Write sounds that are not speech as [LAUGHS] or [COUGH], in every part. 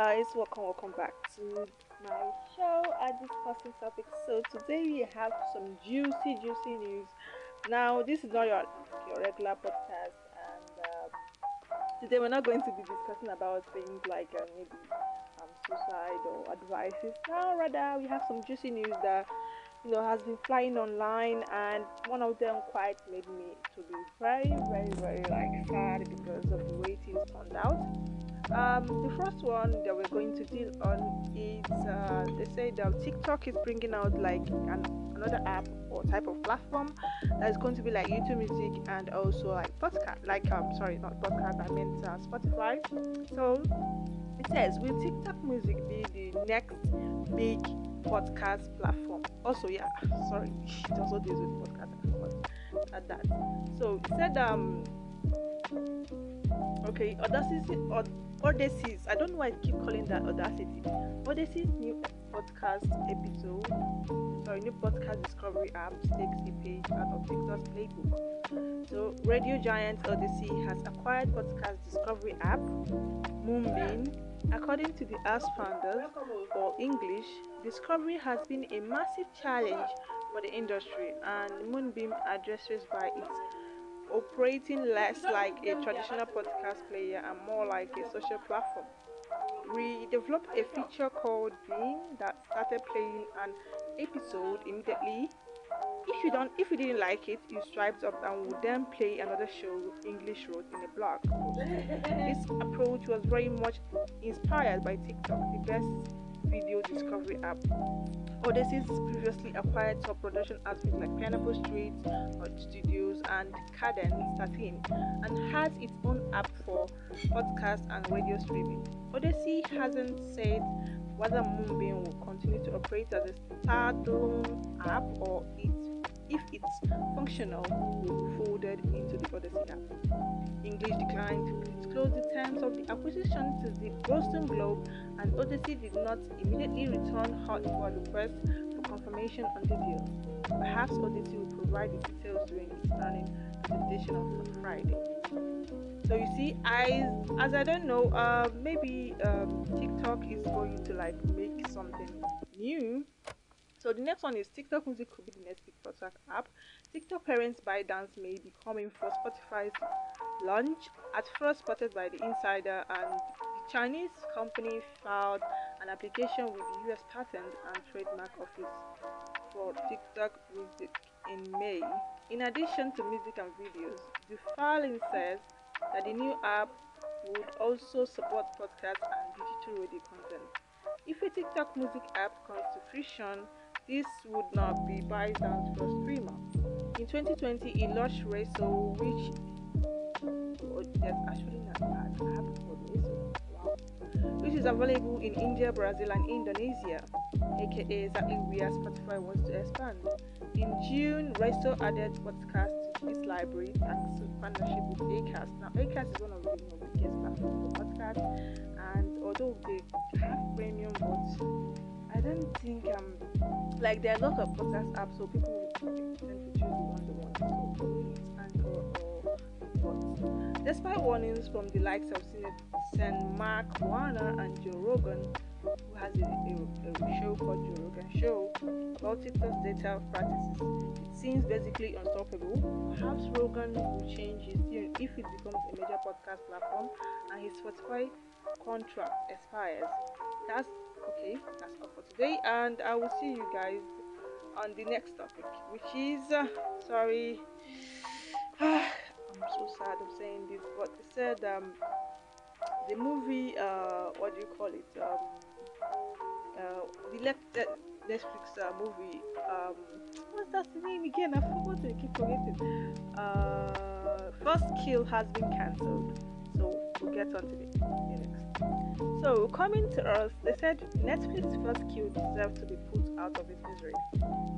guys, welcome, welcome back to my show at discussing topics. So today we have some juicy, juicy news. Now this is not your your regular podcast, and um, today we're not going to be discussing about things like uh, maybe um, suicide or advices. Now rather we have some juicy news that you know has been flying online, and one of them quite made me to be very, very, very like sad because of the way things turned out. Um, the first one that we're going to deal on is uh, they say that TikTok is bringing out like an, another app or type of platform that is going to be like YouTube Music and also like podcast. Like um, sorry, not podcast. I meant uh, Spotify. So it says will TikTok Music be the next big podcast platform? Also, yeah, [LAUGHS] sorry, [LAUGHS] it also deals with podcast. At that. So it said um okay audacity Audacy's, I don't know why I keep calling that Audacity. Audacy's new podcast episode, sorry, new podcast discovery app takes page out of TikTok's playbook. So, radio giant Audacy has acquired podcast discovery app Moonbeam. According to the app's founders, for English, discovery has been a massive challenge for the industry, and Moonbeam addresses by its operating less like a traditional podcast player and more like a social platform. We developed a feature called Beam that started playing an episode immediately. If you don't, if you didn't like it, you swiped up and would then play another show English wrote in a blog. this approach was very much inspired by TikTok, the best video discovery app. Audacy's previously acquired top production outfits like Pineapple Street, Studios, and Cadence 13, and has its own app for podcast and radio streaming. Audacy hasn't said whether Moonbeam will continue to operate as a standalone app or it, if it's functional folded into the Audacy. English declined to disclose the terms of the acquisition to the Boston Globe, and Audacy did not immediately return hot for request for confirmation on the deal. Perhaps Audacy will provide the details during its earnings presentation on Friday. So you see, I as I don't know, uh, maybe um, TikTok is going to like make something new. So the next one is TikTok Music could be the next TikTok app. TikTok parents ByteDance may be coming for Spotify's launch. At first spotted by the insider, and the Chinese company filed an application with the US Patent and Trademark Office for TikTok Music in May. In addition to music and videos, the filing says that the new app would also support podcasts and digital radio content. If a TikTok music app comes to fruition, this would not be by ByteDance's first streamer. In 2020, a launched Resso, which oh, not Resso, wow, which is available in India, Brazil, and Indonesia, aka exactly where Spotify wants to expand. In June, Resso added podcast to its library thanks to partnership with Acast. Now, Acast is one of the you know, biggest platforms for podcasts, and although they have premium, but I don't think um like there are lots of podcast apps, so people tend to choose the one they want. So me, Anchor or. Despite warnings from the likes of Senator Mark Warner and Joe Rogan, who has a, a, a, show called Joe Rogan Show about TikTok's data practices, it seems basically unstoppable. Perhaps Rogan will change his tune if it becomes a major podcast platform and his Spotify contract expires. That's okay that's all for today and i will see you guys on the next topic which is uh, sorry [SIGHS] i'm so sad of saying this but they said um the movie uh what do you call it um uh the left uh, netflix uh, movie um what's that name again? I forgot to keep forgetting. Uh first kill has been cancelled so we'll get on to the next so, coming to us, they said Netflix First Kill deserves to be put out of its misery.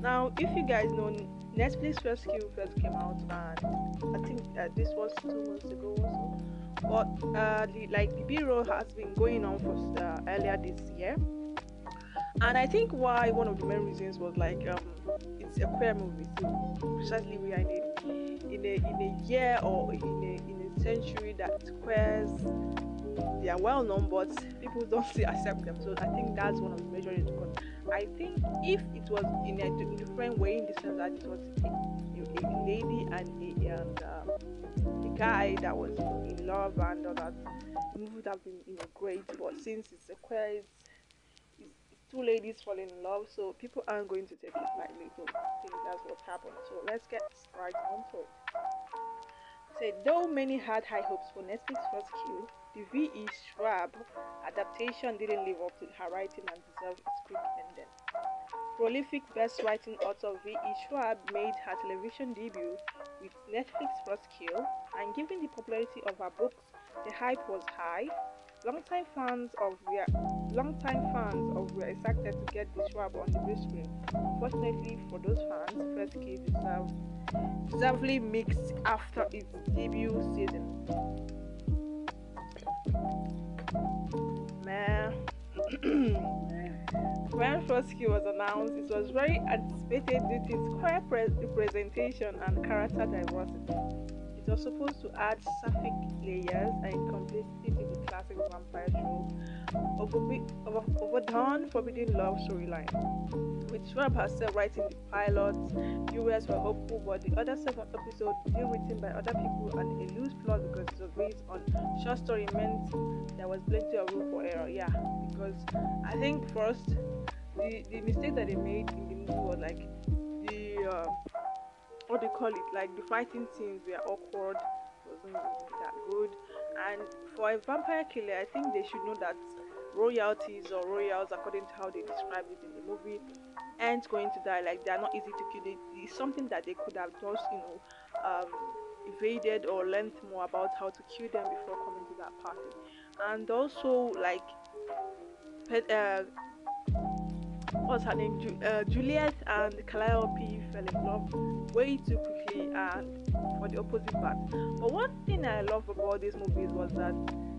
Now, if you guys know, Netflix First Kill first came out, and I think uh, this was two months ago or so. But uh, the, like the B-roll has been going on for uh, earlier this year, and I think why one of the main reasons was like um, it's a queer movie, so precisely we are in a in a in a year or in a in a century that queers they are well known, but people don't still accept them. So I think that's one of the major reasons. I think if it was in a different way, in the sense that it was a, a lady and a and um, a guy that was in love and all that, the movie would have been you know great. But since it's a queer, two ladies falling in love, so people aren't going to take it lightly. So I think that's what happened. So let's get right onto it. Said though many had high hopes for Netflix first kill, the V.E. Schwab adaptation didn't live up to her writing and deserved its quick ending. Prolific best-writing author V.E. Schwab made her television debut with Netflix First Kill, and given the popularity of her books, the hype was high. Longtime fans of We're longtime fans of were excited to get the Schwab on the big screen. Unfortunately for those fans, First Kill deserved deservedly mixed after its debut season. Man. [CLEARS THROAT] when Kill was announced, it was very anticipated due to its queer representation and character diversity. It was supposed to add sapphic layers and complexity classic vampire trope overdone forbidden love storyline. With Schwab herself writing the pilot, viewers were hopeful, but the other seven episodes, still written by other people and a loose plot because it was based on short story meant there was plenty of room for error. Yeah, because I think first the, the mistake that they made in the movie was like the uh, what do you call it? Like the fighting scenes were awkward, wasn't that good. And for a vampire killer, I think they should know that royalties or royals, according to how they describe it in the movie, aren't going to die. Like they are not easy to kill. It's something that they could have just, you know, um, evaded or learned more about how to kill them before coming to that party. And also, like, uh, what's her name? Ju- uh, Juliet and Calliope fell in love way too quickly and for the opposite part. But one thing I love about these movies was that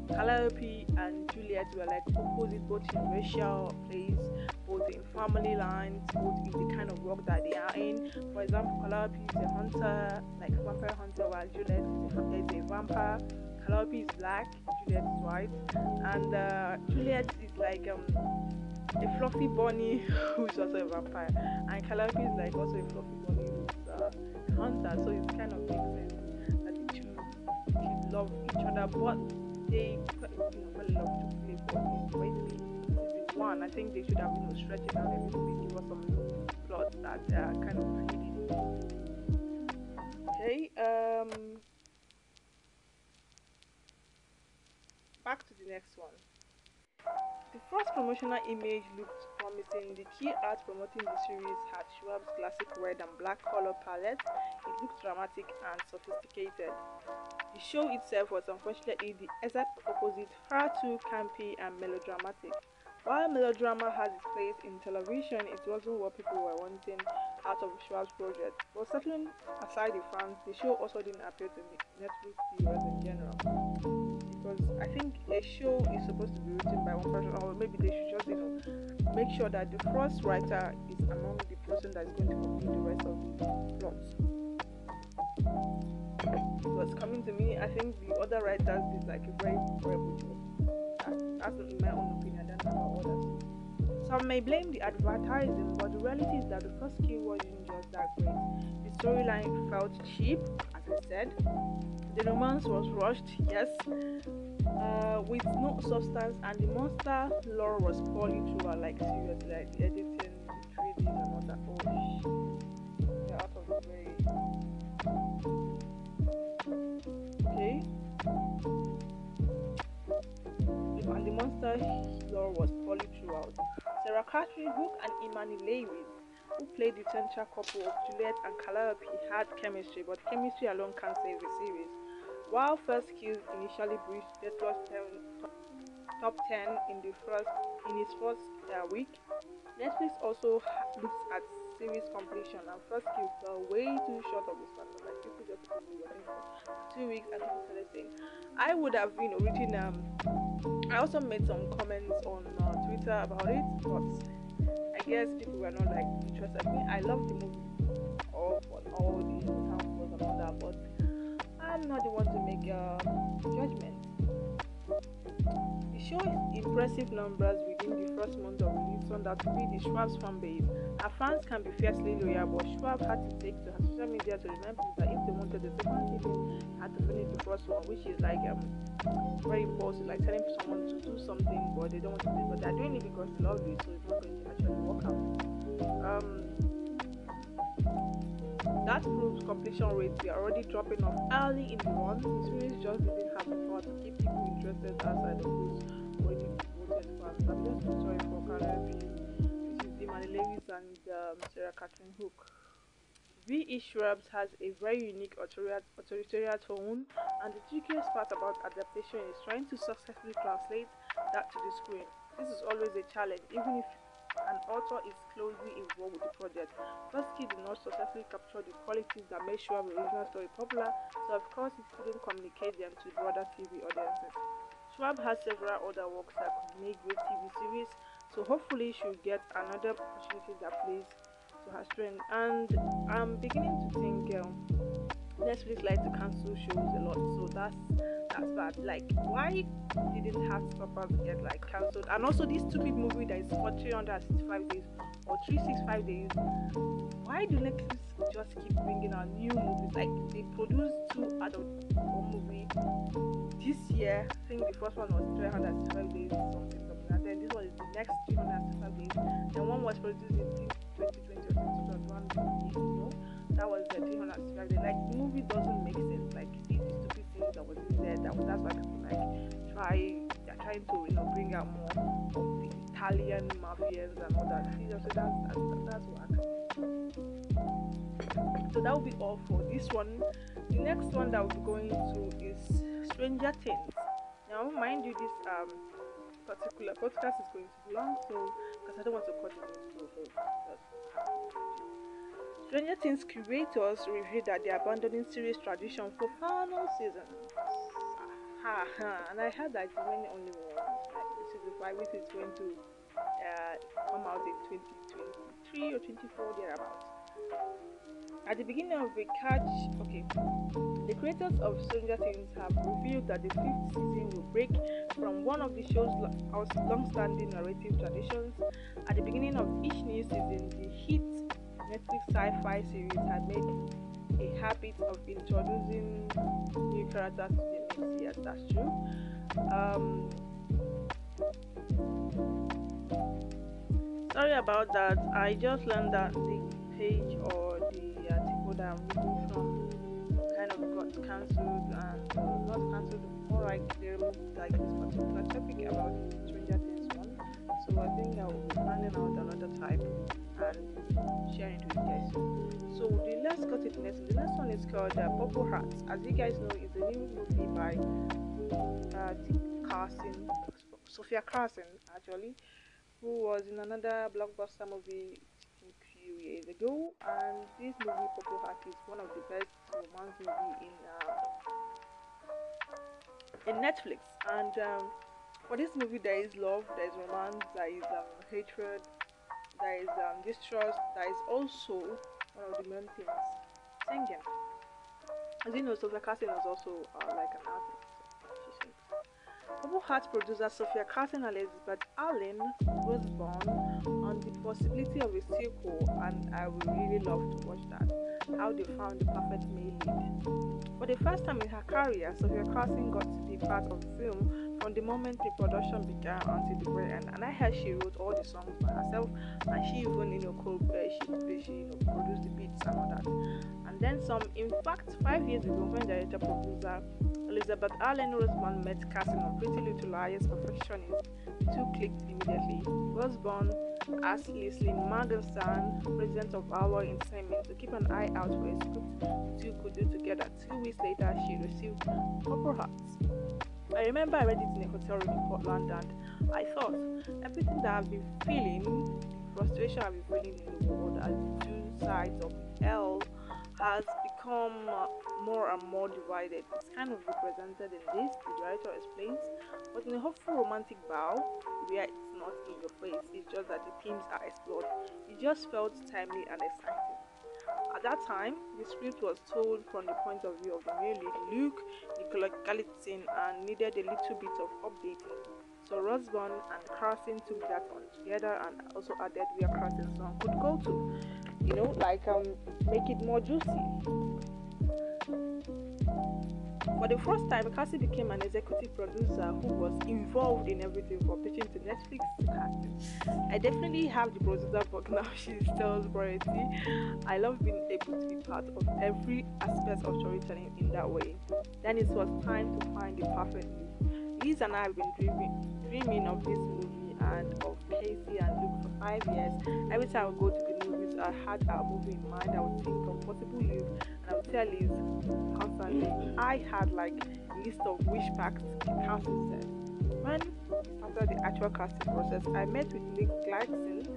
Calliope and Juliet were like opposite both in racial place, both in family lines, both in the kind of work that they are in. For example, Calliope is a hunter, like a vampire hunter, while Juliet is a vampire. Calliope is black, Juliet is white, and uh, Juliet is like um, a fluffy bunny [LAUGHS] who's also a vampire, and Calliope is like also a fluffy bunny who's a hunter. So it kind of makes sense that the two love each other, but they fell in love to play one, I think they should have you know stretched it out a little bit, give us some plot that uh, kind of hidden. Okay, um, back to the next one. First promotional image looked promising. The key art promoting the series had Schwab's classic red and black color palette. It looked dramatic and sophisticated. The show itself was unfortunately the exact opposite, far too campy and melodramatic. While melodrama has its place in television, it wasn't what people were wanting out of Schwab's project. But setting aside the fans, the show also didn't appeal to Netflix viewers in general because I think a show is supposed to be written by one person, or maybe they should just you know make sure that the first writer is among the person that is going to complete the rest of the plot. What's coming to me, I think the other writers did like a very horrible job. That's, that's my own opinion. Know about others. Some may blame the advertising, but the reality is that the first kill wasn't just that great. The storyline felt cheap, said the romance was rushed, yes, uh, with no substance, and the monster lore was poorly throughout. Like seriously, like the editing, the 3D, and all that. Oh, out of the way. Okay. And the monster lore was poorly throughout. Sarah Catherine Hook and Imani Lewis who played the central couple of Juliet and Calliope had chemistry, but chemistry alone can't save the series. While First Kill initially breached Netflix top 10 in the first in its first uh, week, Netflix also looks at series completion and First Kill fell way too short of the standard. Like people just two weeks and started saying, I would have know written um I also made some comments on uh, Twitter about it, but I guess people were not like interested. I mean, I love the movie, all for all the sound and all that, but I'm not the one to make a judgment. The show impressive numbers within the first month of release turned out to be the Schwab's fan base. Her fans can be fiercely loyal, but Schwab had to take to her social media to remind people that if they wanted the second season, had to finish the first one, which is like um very impulsive, like telling someone to do something, but they don't want to do it, but they're doing it because they love you, so it's not going to actually work out. Um, that proves completion rates were already dropping off early in the run. The series just didn't have the power to keep interested outside of those already devoted fans. I'm just so sorry for Karen This is Imani Lewis and um, Sarah Catherine Hook. V.E. Schwab's has a very unique authoritarian tone, and the trickiest part about adaptation is trying to successfully translate that to the screen. This is always a challenge, even if an author is closely involved with the project. Firstly, did not successfully capture the qualities that made Schwab's original story popular, so of course it couldn't communicate them to broader TV audiences. Schwab has several other works that could make great TV series, so hopefully she'll get another opportunity that plays to her strength. And I'm beginning to think um, Netflix like to cancel shows a lot, so that's that's bad. Like, why didn't Heartstopper get like cancelled? And also, this stupid movie that is for 365 days or 365 days. Why do Netflix just keep bringing out new movies? Like, they produced two adult movie this year. I think the first one was 365 days, something, something, and then this one is the next 365 days. And one was produced in 2020 or 2021. You know, that was the 365 days. Like, movie doesn't make sense. Like, these stupid things that was there. That was, that's why people like try they're trying to you know bring out more the Italian mafias and all that. So that's that's, that's what. So that will be all for this one. The next one that we'll be going to is Stranger Things. Now, mind you, this um particular podcast is going to be long, so because I don't want to cut it into Stranger Things creators revealed that they're abandoning series tradition for final season. Ha ha! And I heard that it's only only one. Season five, which is going to uh, come out in 2023 or 24 thereabouts. At the beginning of the catch, okay, the creators of Stranger Things have revealed that the fifth season will break from one of the show's long-standing narrative traditions. At the beginning of each new season, the hit Netflix sci-fi series had made a habit of introducing new characters to the mix. Yes, that's true. Um, sorry about that. I just learned that the page or the article that I'm reading from kind of got cancelled and not cancelled, like they removed like this particular topic about Stranger Things one. So I think I will be planning out another type and it with you guys. So the to the next. The next one is called uh, Purple Hearts. As you guys know, it's a new movie by uh, Carson, Sofia Carson actually, who was in another blockbuster movie a few years ago. And this movie, Purple Hearts, is one of the best romance movie in uh, in Netflix. And um, for this movie, there is love, there is romance, there is um, hatred, there is um, distrust, there is also one of the main things singing. As you know, Sofia Carson was also uh, like an artist. Purple Heart producer Sofia Carson and Elizabeth Allen was born on the possibility of a sequel, and I would really love to watch that. How they found the perfect male lead. For the first time in her career, Sofia Carson got to be part of the film from the moment the production began until the very end. And I heard she wrote all the songs by herself, and she even you know co- uh, she, she you know produced the beats and all that. And then some. In fact, five years ago, when director producer Elizabeth Allen Rosenbaum met Carson on Pretty Little Liars Perfectionist, the two clicked immediately. Rosenbaum asked Leslie Magnuson, president of Our Entertainment, to keep an eye out for a script the two could do together. Two weeks later, she received Purple Hearts. I remember I read it in a hotel room in Portland and I thought everything that I've been feeling, frustration I've been feeling in the world as the two sides of hell has become more and more divided. It's kind of represented in this, the director explains, but in a hopeful romantic bow, where it's not in your face, it's just that the themes are explored. It just felt timely and exciting. At that time, the script was told from the point of view of lead Luke, Nicola Galitzine, and needed a little bit of updating. So Rosenbaum and Carson took that on together and also added where Carson's song could go to. You know, like um make it more juicy. For the first time, Cassie became an executive producer who was involved in everything from pitching to Netflix to casting. I definitely have the producer book now, [LAUGHS] she tells Variety. I love being able to be part of every aspect of storytelling in that way. Then it was time to find the perfect lead. Liz and I have been dreaming, dreaming of this movie and of Casey and Luke for five years. Every time I go to the movies, I had a movie in mind. I would think of possible Luke would tell Liz constantly. I had like a list of wish packs casting said. When after the actual casting process, I met with Nick Gladson.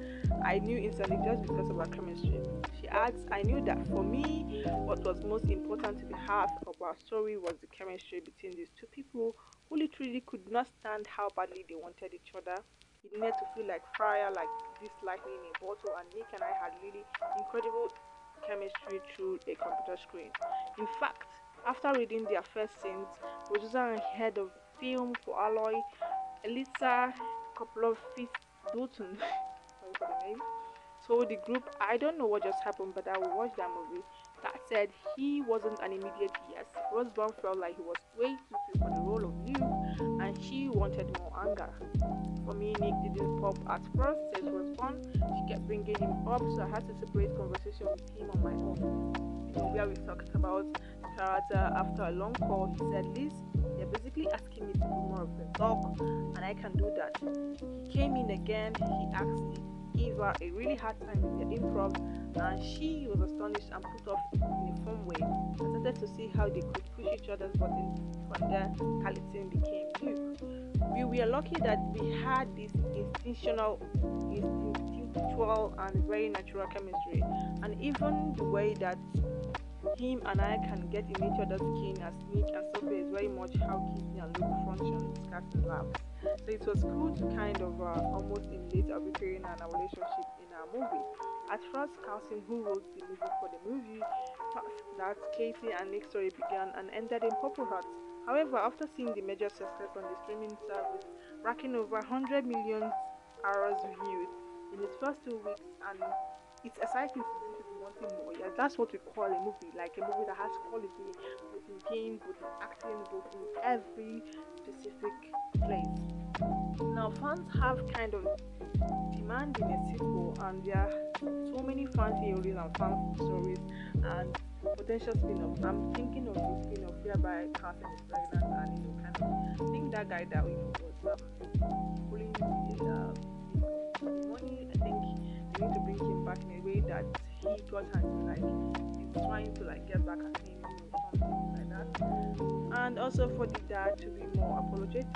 I knew instantly just because of our chemistry. She adds, I knew that for me, what was most important to the heart of our story was the chemistry between these two people who literally could not stand how badly they wanted each other. It needed to feel like fire, like this lightning in a bottle, and Nick and I had really incredible chemistry through a computer screen. In fact, after reading their first scenes, and head of film for Alloy, Elysa Koplovitz Dutton, [LAUGHS] sorry for name, told the group, I don't know what just happened, but I will watch that movie. That said, he wasn't an immediate yes. Rosenbaum felt like he was way too sweet for the role of she wanted more anger. For me, Nick didn't pop at first, says Rosenbaum. She kept bringing him up, so I had to separate conversation with him on my own. Where we talked about character after a long call, he said, Liz, they're basically asking me to do more of the talk, and I can do that. He came in again, he asked me gave her a really hard time with the improv and she was astonished and put off in a fun way. I started to see how they could push each other's buttons from there Galitzine became Luke. We were lucky that we had this instinctual, instinctual and very natural chemistry and even the way that him and I can get in each other's skin as Nick and Sophie is very much how Kissy and function in Casting Labs. So it was cool to kind of uh, almost emulate preparing and our relationship in our movie. At first, Carlson, who wrote the music for the movie, thought that Katie and Nick's story began and ended in Purple Heart. However, after seeing the major success on the streaming service, racking over 100 million hours viewed in its first two weeks, and it's exciting to wanting more. That's what we call a movie, like a movie that has quality, both in game, both in acting, both in every specific place. Now, fans have kind of demanding a sequel, and there are so many fan theories and fan stories and potential spin-offs. I'm thinking of the spin-off whereby Carson is pregnant, and you know, kind of I think that guy that we know was um, pulling the, uh, money. I think they need to bring him back in a way that he got and like he's trying to like get back at him or something like that. And also for the dad to be more apologetic.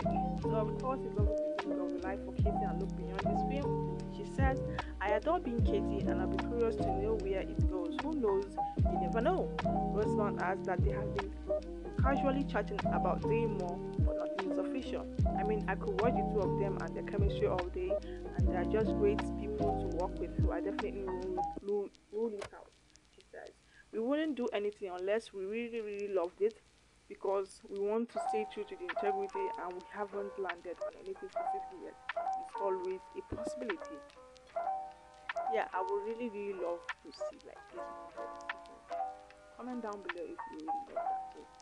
So of course always beginning of a life for Katie and look beyond this film. She says, I adore being Katie and I'll be curious to know where it goes. Who knows? You never know. Rosamund adds that they have been casually chatting about doing more, but nothing is official. I mean, I could watch the two of them and their chemistry all day, and they are just great people to work with, so I definitely will rule, rule it out. She says, We wouldn't do anything unless we really, really loved it because we want to stay true to the integrity and we haven't landed on anything specific yet. It's always a possibility. Yeah, I would really, really love to see like this Comment down below if you really love that too.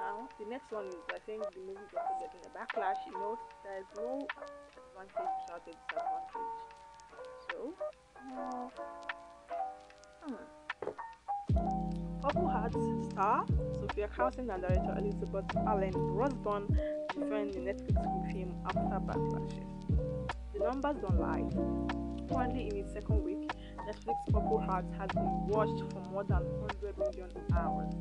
Now, the next one is I think the movie is also getting a backlash. You know, there's no advantage without a disadvantage. So, uh, hmm. Purple Hearts star Sofia Carlson and director Elizabeth Allen Rosenbaum defend the Netflix film after backlashes. The numbers don't lie. Currently in its second week, Netflix Purple Hearts has been watched for more than 100 million hours.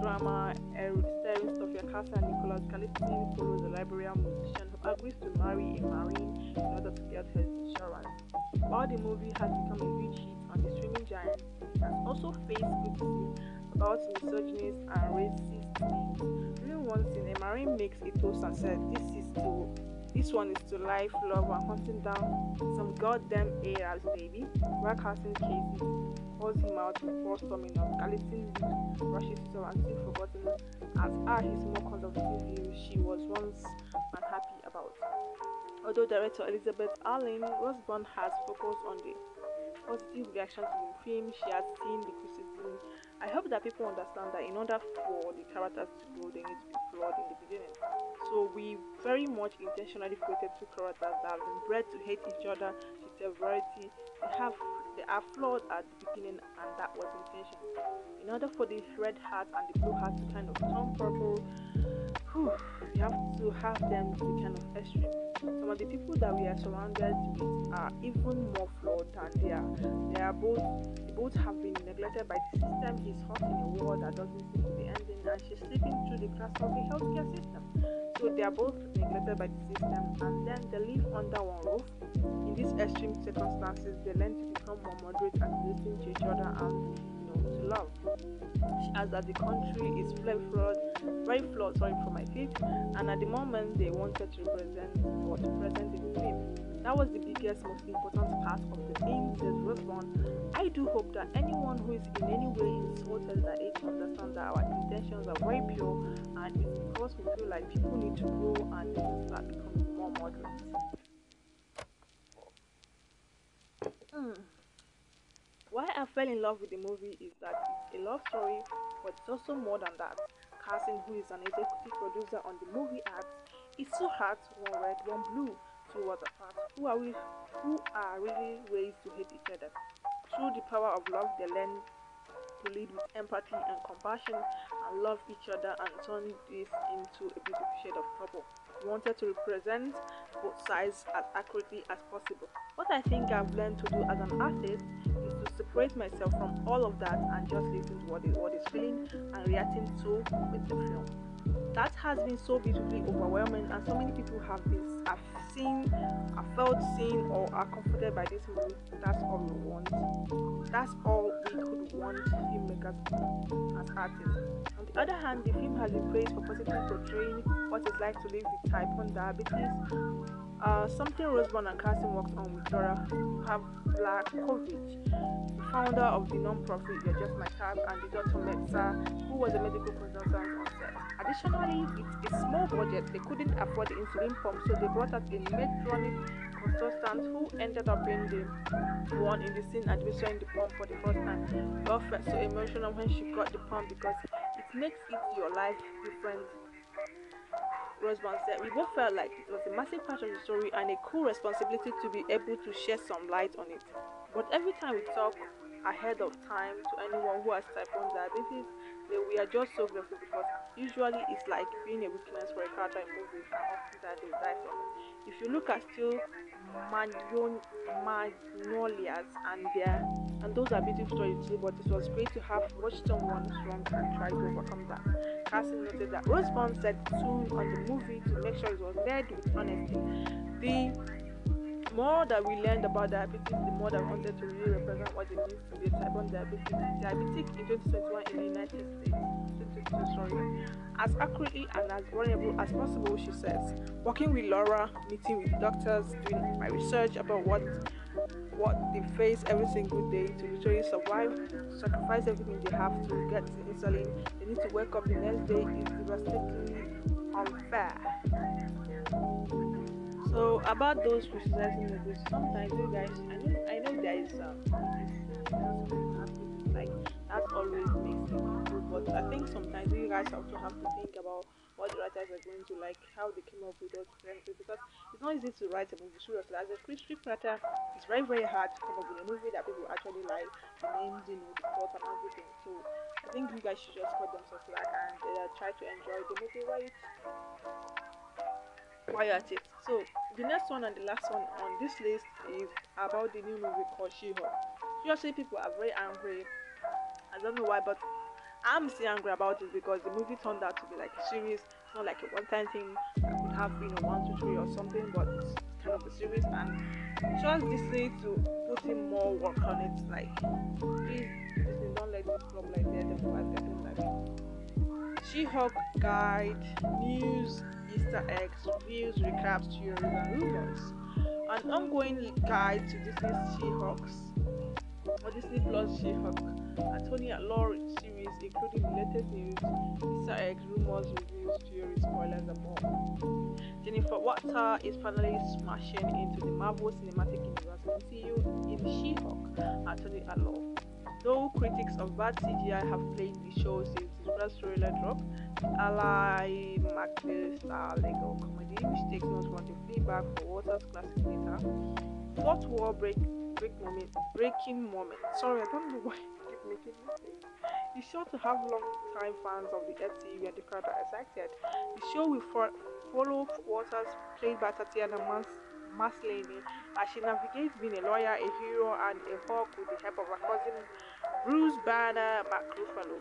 Drama starring Sofia Carlson and Nicholas Galitzine follows a Liberian musician who agrees to marry a marine in order to get his insurance. While the movie has become a huge hit on the streaming giant, it has also faced criticism about misogynist and racist themes. During one scene, a marine makes a toast and said, "This is to This one is to life, love, and hunting down some goddamn Arabs, baby. Hassan Casey calls him out before storming of Galitzine rushes to and still forgotten as are his more conservative views she was once unhappy about. Although director Elizabeth Allen Rosenbaum has focused on the positive reaction to the film, she has seen the criticism. I hope that people understand that in order for the characters to grow, they need to be flawed in the beginning. So we very much intentionally created two characters that have been bred to hate each other to severity. They have they are flawed at the beginning and that was intentional. In order for the red heart and the blue heart to kind of turn purple, whew, you have to have them to kind of extreme. Some of the people that we are surrounded with are even more flawed than they are. They are both they both have been neglected by the system. He's hot in a world that doesn't seem to be ending and she's slipping through the cracks of the healthcare system. So they are both neglected by the system and then they live under one roof. In these extreme circumstances, they learn to become more moderate and listen to each other and love. She adds that the country is very flawed, very flawed, sorry for my feet, and at the moment they wanted to represent or to present the film. That was the biggest, most important part of the film, says Rosenbaum. I do hope that anyone who is in any way insulted by it understands that our intentions are very pure and it's because we feel like people need to grow and start becoming more moderate. Mm. Why I fell in love with the movie is that it's a love story, but it's also more than that. Carson, who is an executive producer on the movie, adds, "It's two hearts, one red, one blue, two worlds apart. Who are we? Who are really raised to hate each other? Through the power of love, they learn to lead with empathy and compassion and love each other and turn this into a beautiful shade of purple. We wanted to represent both sides as accurately as possible. What I think I've learned to do as an artist separate myself from all of that and just listen to what is feeling and reacting to with the film. That has been so beautifully overwhelming, and so many people have been have seen, have felt seen, or are comforted by this movie. That's all we want. That's all we could want filmmakers as artists. On the other hand, the film has been praised for positively portraying what it's like to live with type 1 diabetes. Uh, something Rosenbaum and Carson worked on with Dora Pavlakovich, the founder of the non-profit You're Just My Tab, and the Dr. Metza, who was a medical consultant on set. Additionally, with a small budget, they couldn't afford the insulin pump, so they brought out a Medtronic consultant who ended up being the one in the scene administering the pump for the first time. Love felt so emotional when she got the pump because it makes it your life different Rosemont said, We both felt like it was a massive part of the story and a cool responsibility to be able to shed some light on it. But every time we talk ahead of time to anyone who has type 1 diabetes, then we are just so grateful because usually it's like being a weakness for a character in movies and often that they die from it. If you look at still Magnon- Magnolias and their and those are beautiful stories too, but it was great to have watched someone strong and try to overcome that. Carson noted that Rosenbaum said soon on the movie to make sure it was led with honesty. The more that we learned about diabetes, the more that we wanted to really represent what it means to be a type 1 diabetes, diabetic in 2021 in the United States. sorry. As accurately and as vulnerable as possible, she says. Working with Laura, meeting with doctors, doing my research about what what they face every single day to literally survive, sacrifice everything they have to get the insulin. They need to wake up the next day is devastatingly unfair. So about those criticizing movies, sometimes you guys, I know, I know there is um, like that always makes it good, but I think sometimes you guys also have to think about what the writers are going to like, how they came up with those sentences, because it's not easy to write a movie. Seriously, as a script writer, it's very very hard to come up with a movie that people actually like, the names, you know, the plot and everything. So I think you guys should just cut themselves slack and uh, try to enjoy the movie while at it. So the next one and the last one on this list is about the new movie called She-Hulk. Seriously, people are very angry. I don't know why, but I'm still angry about it because the movie turned out to be like a series. It's not like a one-time thing that could have been a one, two, three or something, but it's kind of a series and just Disney to put in more work on it. Like, please, Disney, don't let this flop like the other ones they're doing like. She-Hulk guide news Easter eggs, reviews, recaps, theories, and rumors. An ongoing guide to Disney's She-Hulks or Disney Plus She-Hulk Attorney at Law series, including the latest news, Easter eggs, rumors, reviews, theories, spoilers, and more. Jennifer Walter is finally smashing into the Marvel Cinematic Universe MCU in She-Hulk Attorney at Law. Though critics of bad CGI have played the show since its first trailer drop, the Ally star Lego comedy, which takes note from the feedback for Waters' classic theater, fourth wall break, break moment, breaking moment. Sorry, I don't know why [LAUGHS] I keep making mistakes. It's sure to have long-time fans of the MCU and the crowd are excited. The show will follow Waters, played by Tatiana Mans Maslany, as she navigates being a lawyer, a hero, and a hawk with the help of her cousin Bruce Banner Mark Ruffalo.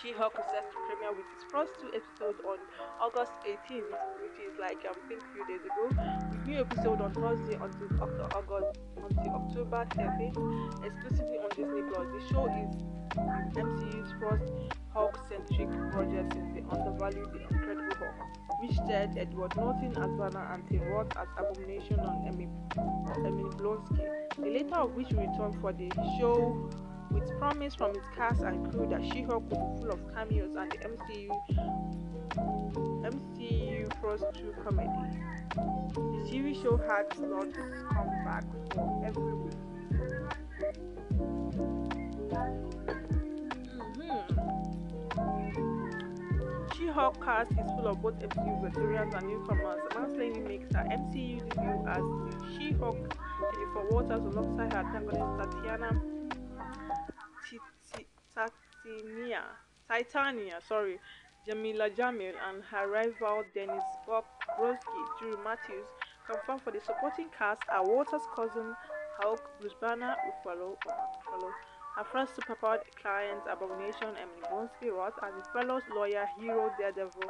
She-Hulk is set to premiere with its first two episodes on August 18th, which is like um, I think a few days ago, with new episode on Thursday until August until October 7th, exclusively on Disney Plus. The show is MCU's first Hulk-centric project since the undervalued The Incredible Hulk, which starred Edward Norton as Banner and Tim Roth as Abomination on Emily Blonsky, the latter of which returned for the show with promise from its cast and crew that She-Hulk would be full of cameos and the MCU MCU first true comedy. The series show had slots come back for every week. Mm-hmm. She-Hulk cast is full of both MCU veterans and newcomers. Maslany makes her MCU debut as She-Hulk Jennifer Walters alongside her antagonist Tatiana Titania, Titania, sorry, Jameela Jamil and her rival Dennis Brodsky, Drew Matthews, confirmed for the supporting cast are Walter's cousin Hulk, Bruce Banner, Ruffalo, Ruffalo, her first superpowered client, Abomination, Emily Blonsky Roth, and the fellow lawyer, hero Daredevil,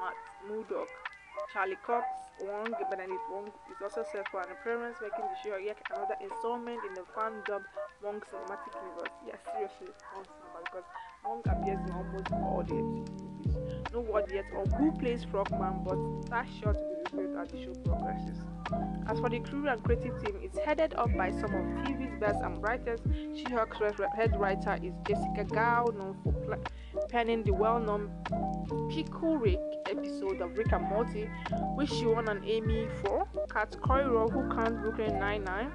Matt Murdock. Charlie Cox, Wong, Benedict Wong is also set for an appearance, making the show yet another installment in the fan-dubbed Wong cinematic universe. Yes, seriously, because Wong appears in almost all the movies. No word yet on who plays Frogman, but that's sure to be revealed as the show progresses. As for the crew and creative team, it's headed up by some of TV's best and brightest. She-Hulk's head writer is Jessica Gao, known for penning the well-known Pickle Rick episode of Rick and Morty, which she won an Emmy for. Kat Coiro, who can't Brooklyn Nine-Nine.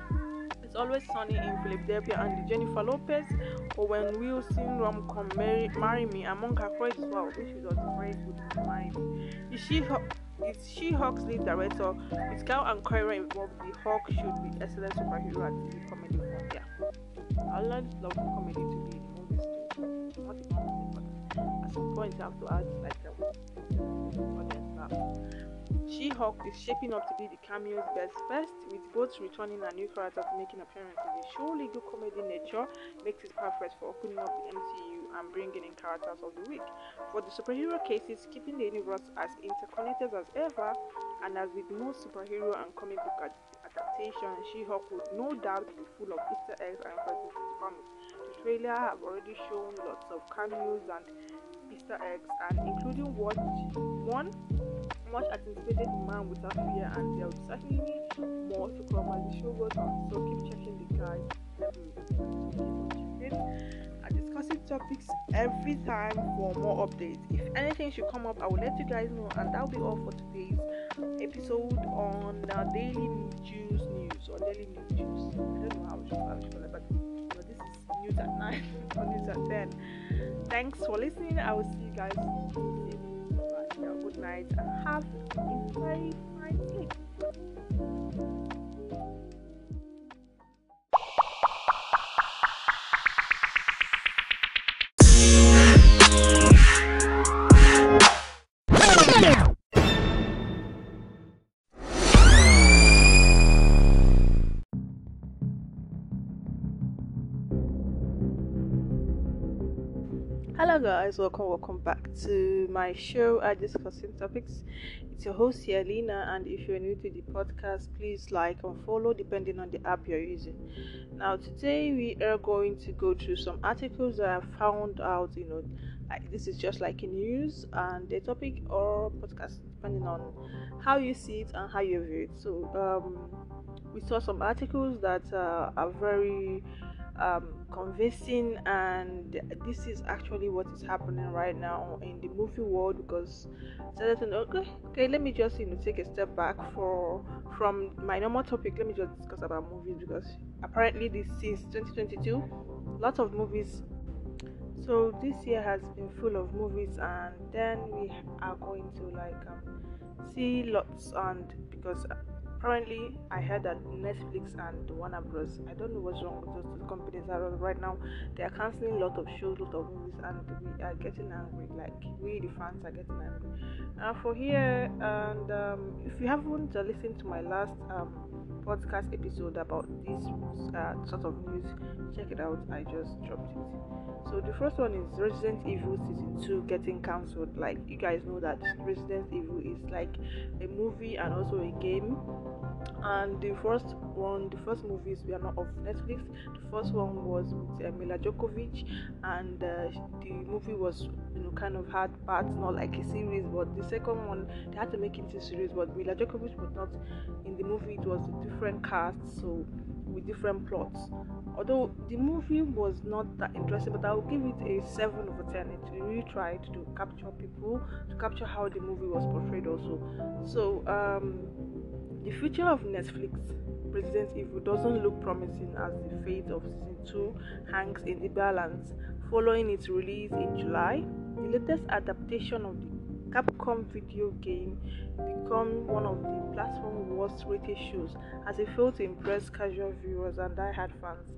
It's always sunny in Philadelphia and Jennifer Lopez Owen Wilson rom-com Marry, Marry Me among her credits as well, which was very good Me. The She-Hulk is She-Hulk's lead director, with Gao and Coiro involved. The Hulk should be excellent superhero TV comedy film. Yeah, I love comedy to be in movies too. At some point, you have to add like a she-Hulk is shaping up to be the cameo's best first, with both returning and new characters making appearances. The show legal comedy nature makes it perfect for opening up the MCU and bringing in characters of the week. For the superhero cases, keeping the universe as interconnected as ever, and as with most superhero and comic book ad- adaptations, She-Hulk would no doubt be full of Easter eggs and references to comics. The trailer have already shown lots of cameos and Easter eggs, and including what one much anticipated Man Without Fear, and there will certainly more to come as the show goes on. So keep checking the every week. and discussing topics every time for more updates. If anything should come up, I will let you guys know, and that'll be all for today's episode on uh, Daily News News or Daily News. I don't know how we should, call it, but you know, this is news at 9 or [LAUGHS] news at 10. Thanks for listening. I will see you guys good and have a very guys, welcome, welcome back to my show at Discussing Topics. It's your host here, Lena, and if you're new to the podcast, please like and follow depending on the app you're using. Now, today we are going to go through some articles that I found out, you know, Like this is just like a news and a topic or podcast, depending on how you see it and how you view it. So um, we saw some articles that uh, are very um, convincing and this is actually what is happening right now in the movie world because okay okay let me just you know take a step back for from my normal topic. Let me just discuss about movies because apparently this since 2022 lots of movies. So this year has been full of movies and then we are going to like um, see lots and because Currently, I heard that Netflix and Warner Bros. I don't know what's wrong with those two companies. Right now they are canceling a lot of shows, a lot of movies, and we are getting angry. Like we, the fans, are getting angry. For here, and um, if you haven't listened to my last um, podcast episode about this uh, sort of news, check it out. I just dropped it. So the first one is Resident Evil Season 2 getting cancelled. Like you guys know that Resident Evil is like a movie and also a game and the first one the first movies were not of netflix. The first one was with uh, Milla Jovovich, and uh, the movie was you know kind of had parts not like a series but the second one they had to make it a series but Milla Jovovich was not in the movie. It was a different cast so with different plots. Although the movie was not that interesting but i will give it a 7 over 10 it really tried to capture people to capture how the movie was portrayed also. So um the future of Netflix Resident Evil doesn't look promising as the fate of season 2 hangs in the balance following its release in July. The latest adaptation of the Capcom video game become one of the platform's worst rated shows as it failed to impress casual viewers and die-hard fans.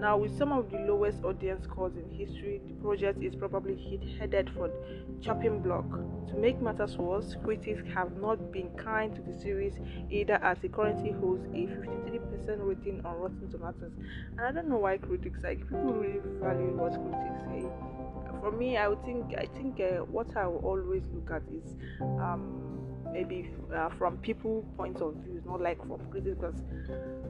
Now, with some of the lowest audience scores in history, the project is probably headed for the chopping block. To make matters worse, critics have not been kind to the series either as it currently holds a 53% rating on Rotten Tomatoes. And I don't know why critics like people really value what critics say for me, I would think I think uh, what I will always look at is um, maybe uh, from people point of view, not like from critics. Because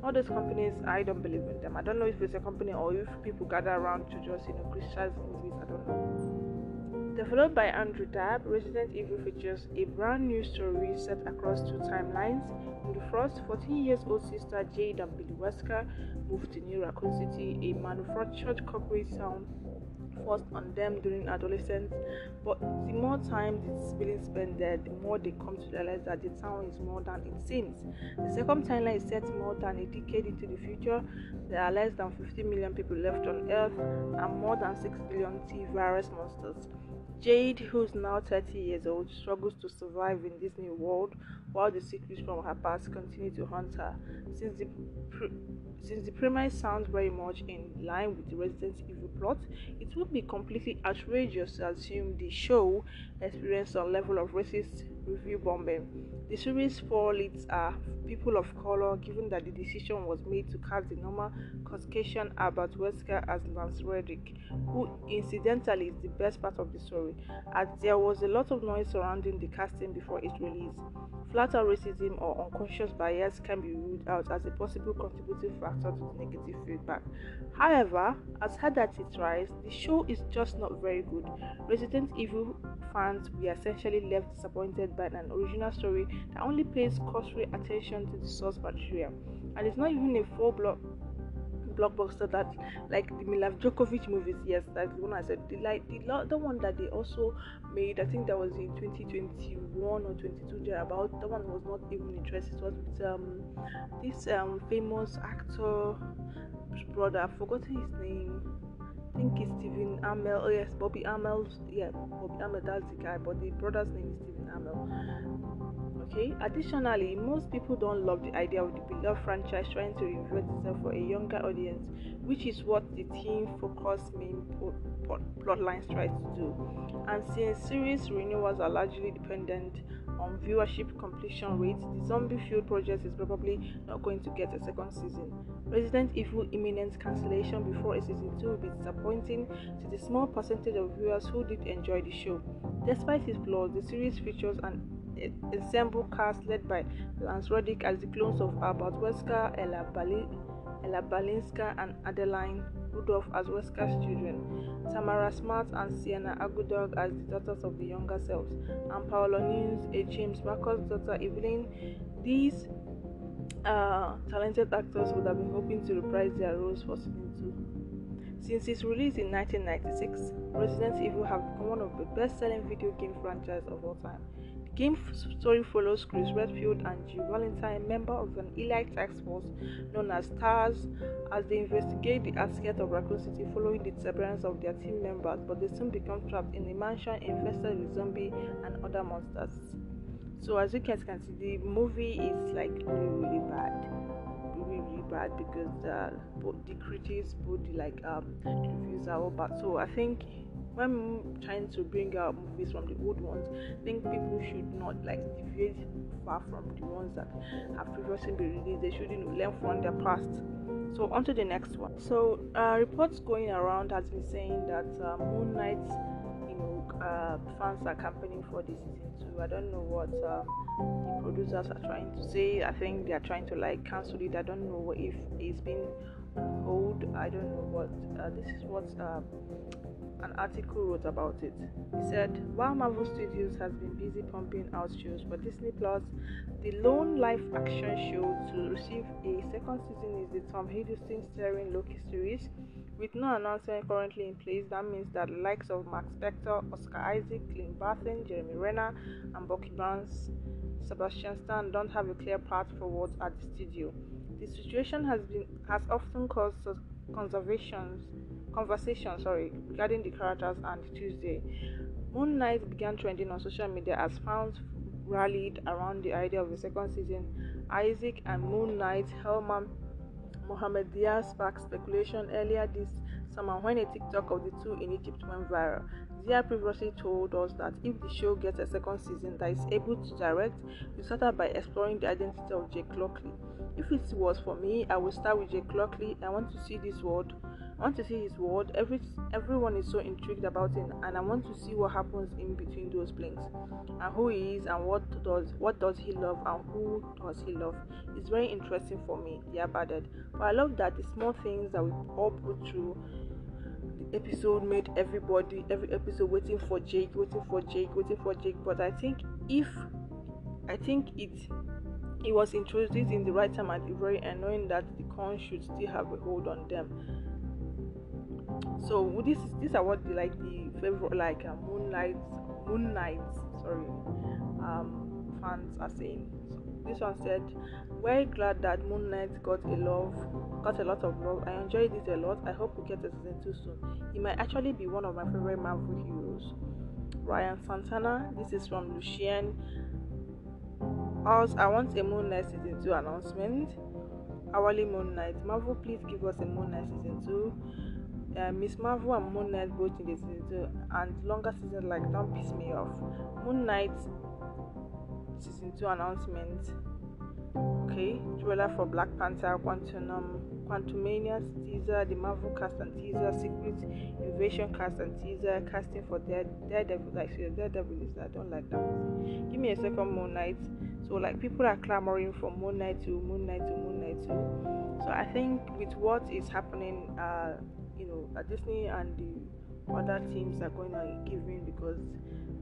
all those companies, I don't believe in them. I don't know if it's a company or if people gather around to just you know criticize movies. I don't know. Developed by Andrew Dabb, Resident Evil features a brand new story set across two timelines. In the first, 14 years old sister Jade and Billy Wesker moved to New Raccoon City, a manufactured corporate town forced on them during adolescence. But the more time the siblings spend there, the more they come to realize that the town is more than it seems. The second timeline is set more than a decade into the future. There are less than 50 million people left on Earth and more than 6 billion T virus monsters. Jade, who's now 30 years old, struggles to survive in this new world while the secrets from her past continue to haunt her. Since the, since the premise sounds very much in line with the Resident Evil plot, it would be completely outrageous to assume the show experienced a level of racist review bombing. The series' four leads are people of color, given that the decision was made to cast the normal Caucasian Albert Wesker as Lance Reddick, who incidentally is the best part of the story, as there was a lot of noise surrounding the casting before its release. Flat racism or unconscious bias can be ruled out as a possible contributing factor to the negative feedback. However, as hard as it tries, the show is just not very good. Resident Evil fans were essentially left disappointed by an original story that only pays cursory attention to the source material, and it's not even a full block blockbuster that like the Milla Jovovich movies. Yes, that's the one I said. The like the the one that they also made. I think that was in 2021 or 22 there about. That one was not even interesting. It was with um this um famous actor brother. I've forgotten his name. I think it's Stephen Amell. Oh yes, Bobby Amell. Yeah, Bobby Amell. That's the guy. But the brother's name is Stephen Amell okay additionally most people don't love the idea of the beloved franchise trying to reinvent itself for a younger audience which is what the teen focused main plot lines try to do. And since series renewals are largely dependent on viewership completion rates the zombie field project is probably not going to get a second season. Resident evil imminent cancellation before a season 2 will be disappointing to the small percentage of viewers who did enjoy the show. Despite its flaws the series features an ensemble cast led by Lance Reddick as the clones of Albert Wesker, Ella, Ella Balinska, and Adeline Rudolph as Wesker's children, Tamara Smart and Siena Agudong as the daughters of the younger selves, and Paola Núñez, a James Marcus' daughter, Evelyn. These uh, talented actors would have been hoping to reprise their roles for season 2. Since its release in 1996, Resident Evil have become one of the best-selling video game franchises of all time. The game's story follows Chris Redfield and Jill Valentine, member of an elite task force known as TARS, as they investigate the outskirts of Raccoon City following the disappearance of their team members, but they soon become trapped in a mansion infested with zombies and other monsters. So as you guys can see, the movie is like really really bad, really really bad because uh, both the critics, both the like um reviews are all bad. So I think when trying to bring out movies from the old ones, I think people should not like deviate far from the ones that have previously been released. They should you know, learn from their past. So on to the next one. So uh, reports going around has been saying that uh, Moon Knight uh, fans are campaigning for this season two. I don't know what uh, the producers are trying to say. I think they are trying to like cancel it. I don't know if it's been on hold. I don't know what. Uh, this is what uh, an article wrote about it. He said, while Marvel Studios has been busy pumping out shows for Disney Plus, the lone live action show to receive a second season is the Tom Hiddleston starring Loki series with no announcement currently in place, that means that the likes of Marc Spector, Oscar Isaac, Clint Barton, Jeremy Renner, and Bucky Barnes, Sebastian Stan don't have a clear path forward at the studio. The situation has been has often caused conservations conversation sorry regarding the characters and Tuesday. Moon Knight began trending on social media as fans rallied around the idea of a second season. Isaac and Moon Knight Helman Mohamed Diab sparked speculation earlier this summer when a TikTok of the two in Egypt went viral. Zia previously told us that if the show gets a second season that is able to direct, we started by exploring the identity of Jake Lockley. If it was for me, I would start with Jake Lockley. I want to see this world I want to see his world. Every everyone is so intrigued about him, and I want to see what happens in between those blinks, and who he is, and what does what does he love, and who does he love. It's very interesting for me. Yeah, added. But I love that the small things that we all put through. The episode made everybody every episode waiting for Jake, waiting for Jake, waiting for Jake. But I think if I think it it was introduced in the right time and very annoying that the con should still have a hold on them so this is these are what the like the favorite like uh, moonlight moon knight sorry um fans are saying. So this one said very glad that moonlight got a love got a lot of love. I enjoyed it a lot. I hope we get a season two soon. He might actually be one of my favorite marvel heroes. Ryan santana this is from lucien. I want a moonlight season 2 announcement. Hourly moonlight. Marvel, please give us a moonlight season 2 uh, Miss Marvel and Moon Knight both in the season two, and longer season like don't piss me off. Moon Knight season two announcement. Okay, trailer for Black Panther, Quantum, Quantumania teaser, the Marvel cast and teaser, Secret Invasion cast and teaser, casting for Dare, Daredevil. Like, so Daredevil is I don't like that. Give me a second Moon Knight. So, like, people are clamoring from Moon Knight to Moon Knight to Moon Knight to. So, I think with what is happening, uh, know Disney and the other teams are going to give in because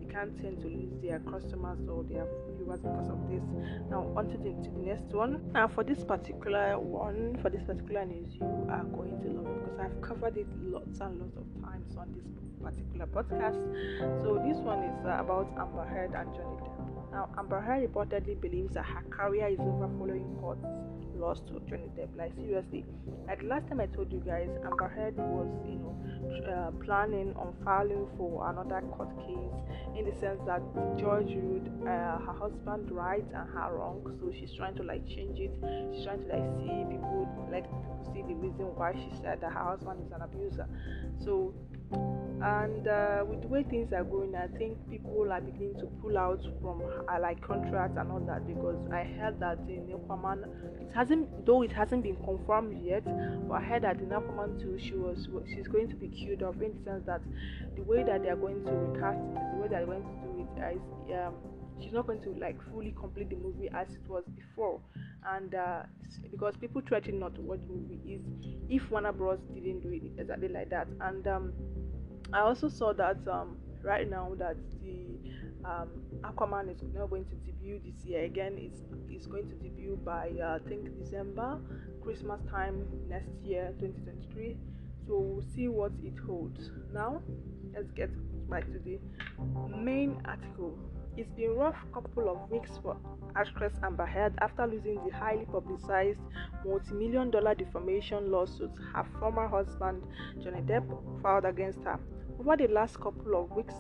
they can't tend to lose their customers or their viewers because of this. Now on to the, to the next one. Now for this particular one, for this particular news, you are going to love it because I've covered it lots and lots of times on this particular podcast. So this one is uh, about Amber Heard and Johnny Depp. Now Amber Heard reportedly believes that her career is over following court loss to Johnny Depp. Like seriously, like last time I told you guys, Amber Heard was you know uh, planning on filing for another court case in the sense that George ruled uh, her husband right and her wrong, so she's trying to like change it. She's trying to like see people like see the reason why she said that her husband is an abuser. So and uh, with the way things are going i think people are beginning to pull out from uh, like contracts and all that because i heard that in aquaman it hasn't though it hasn't been confirmed yet but i heard that in aquaman 2 she was she's going to be queued up in the sense that the way that they are going to recast it the way that they're going to do it is um, she's not going to like fully complete the movie as it was before. And uh, because people threaten not to watch the movie is if Warner Bros didn't do it exactly like that. And um, I also saw that um, right now that the um, Aquaman is now going to debut this year. Again it's, it's going to debut by uh, I think December Christmas time next year 2023 so we'll see what it holds. Now let's get back to the main article. It's been rough couple of weeks for actress Amber Heard after losing the highly publicized multi-million dollar defamation lawsuit her former husband Johnny Depp filed against her. Over the last couple of weeks,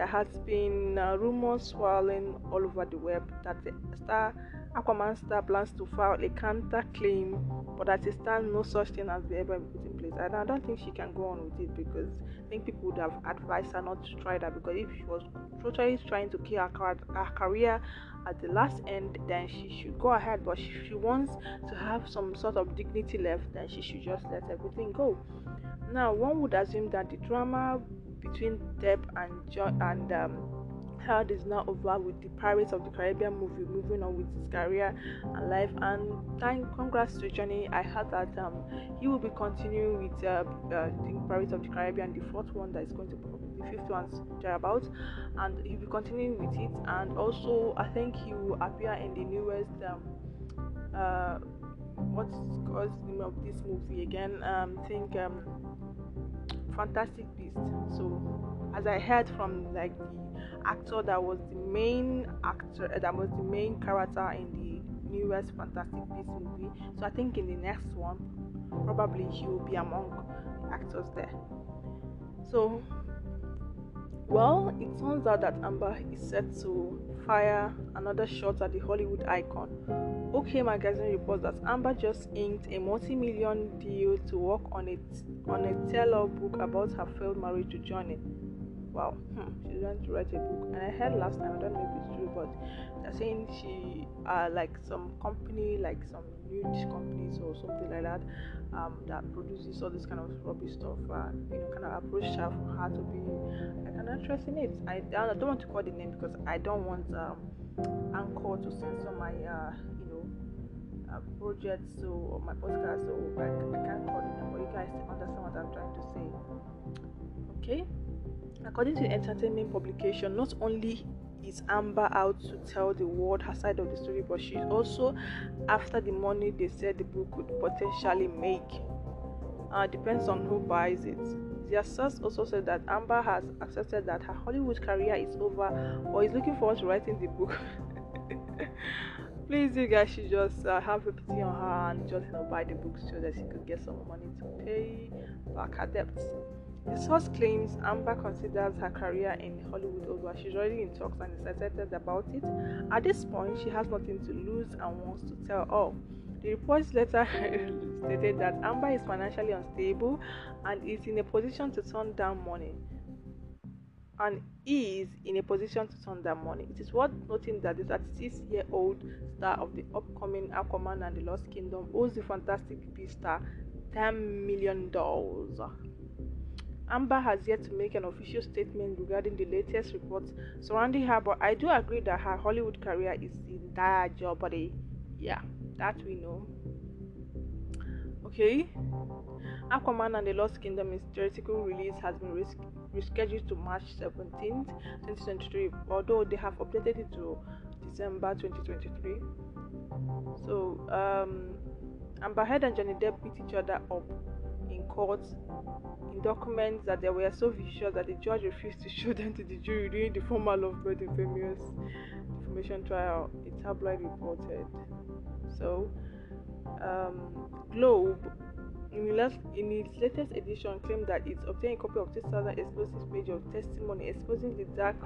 there has been uh, rumors swirling all over the web that the star Aquaman star plans to file a counter claim, but at this time, no such thing has been ever put in place. And I don't think she can go on with it because I think people would have advised her not to try that because if she was totally trying to kill her, her career at the last end, then she should go ahead. But if she wants to have some sort of dignity left, then she should just let everything go. Now, one would assume that the drama between Depp and John and um, Heard is now over with the Pirates of the Caribbean movie moving on with his career and life. And thank congrats to Johnny. I heard that um, he will be continuing with uh, uh, the Pirates of the Caribbean, the fourth one that is going to be the fifth one's thereabouts, and he'll be continuing with it. And also, I think he will appear in the newest. Um, uh, what's the name of this movie again? Um, think um, Fantastic Beast. So, as I heard from like the actor that was the main actor, uh, that was the main character in the newest Fantastic Beast movie. So, I think in the next one, probably he will be among the actors there. So, well, it turns out that Amber is set to fire another shot at the Hollywood icon. OK Magazine reports that Amber just inked a multi-million deal to work on it on a tell-all book about her failed marriage to Johnny. Wow, hmm, she's going to write a book. And I heard last time, I don't know if it's true, but they're saying she, uh, like some company, like some huge companies or something like that, um, that produces all this kind of rubbish stuff, uh, you know, kind of approach her for her to be like an actress in it. I, I don't want to call the name because I don't want um, Anchor to censor my, uh, you uh, project so or my podcast, so I, I can't call the but you guys understand what I'm trying to say. Okay. According to entertainment publication, not only is Amber out to tell the world her side of the story, but she's also after the money they said the book could potentially make. Uh, depends on who buys it. The source also said that Amber has accepted that her Hollywood career is over or is looking forward to writing the book. [LAUGHS] Please, you guys should just uh, have a pity on her and just you know, buy the books so that she could get some money to pay back her debts. The source claims Amber considers her career in Hollywood over. She's already in talks and is excited about it. At this point, she has nothing to lose and wants to tell all. The report's letter [LAUGHS] stated that Amber is financially unstable and is in a position to turn down money. And is in a position to turn down money. It is worth noting that the 36 year old star of the upcoming Aquaman and the Lost Kingdom owes the Fantastic Beasts star $10 million. Amber has yet to make an official statement regarding the latest reports surrounding her, but I do agree that her Hollywood career is in dire jeopardy. Yeah, that we know. Okay. Aquaman and the Lost Kingdom its theoretical release has been res- rescheduled to March 17th, 2023, although they have updated it to December 2023. So, um, Amber Heard and Johnny Depp beat each other up in court in documents that they were so vicious that the judge refused to [LAUGHS] show them to the jury during the formal lovebird infamous defamation trial, a tabloid reported. So, um, Globe, in, in its latest edition, claimed that it obtained a copy of 2000 explosive page of testimony exposing the dark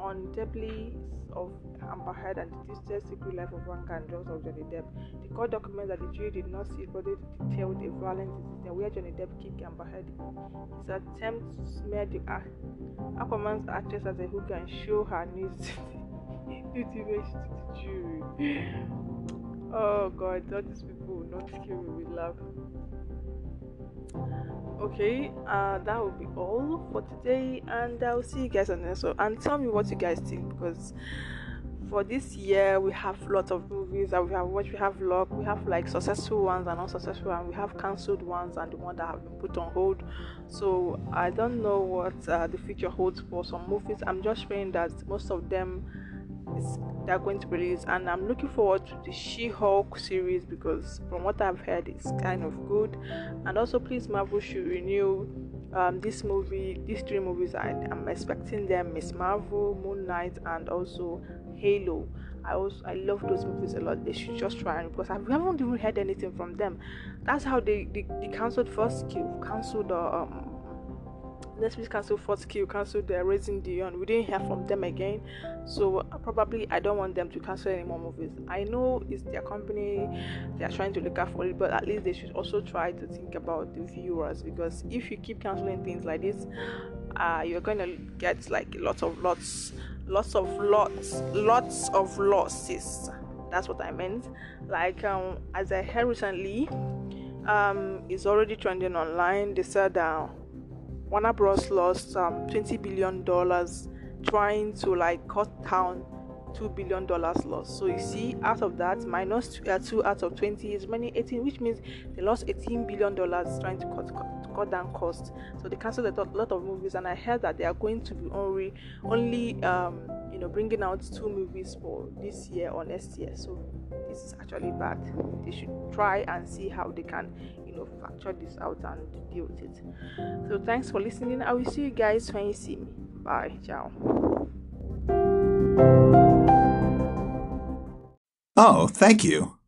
undeadly of Amber Heard and the twisted secret life of Wanga and drugs of Johnny Depp. The court documents that the jury did not see but they detailed a violent incident where Johnny Depp kicked Amber Heard his attempt to smear the Aquaman's actress as a hooker and show her nudity [LAUGHS] to the jury. Oh God, all these people will not kill me with love. okay uh that will be all for today and i'll see you guys on the next one. And tell me what you guys think because for this year we have lots of movies that we have watched we have luck. We have like successful ones and unsuccessful and we have cancelled ones and the one that have been put on hold. So i don't know what uh, the future holds for some movies. I'm just praying that most of them is they're going to release and i'm looking forward to the she-hulk series because from what i've heard it's kind of good. And also please marvel should renew um, this movie these three movies. I, i'm expecting them miss marvel moon knight and also halo. I also i love those movies a lot. They should just try and because i haven't even heard anything from them. That's how they they, they cancelled first kill cancelled the um Netflix canceled Fourth Kill, canceled the Raising Dion. We didn't hear from them again, so uh, probably I don't want them to cancel any more movies. I know it's their company, they are trying to look out for it, but at least they should also try to think about the viewers because if you keep canceling things like this, uh, you're going to get like lots of lots, lots of lots, lots of losses. That's what I meant. Like um, as I heard recently, um, it's already trending online. They said. Uh, Warner Bros. lost um, 20 billion dollars trying to like cut down two billion dollars loss. So you see, out of that, minus two, uh, two out of 20 is many 18, which means they lost 18 billion dollars trying to cut, cut, cut down costs. So they canceled a lot of movies, and I heard that they are going to be only only um, you know bringing out two movies for this year or next year. So this is actually bad. They should try and see how they can know factor this out and deal with it. So thanks for listening. I will see you guys when you see me. Bye. Ciao. Oh thank you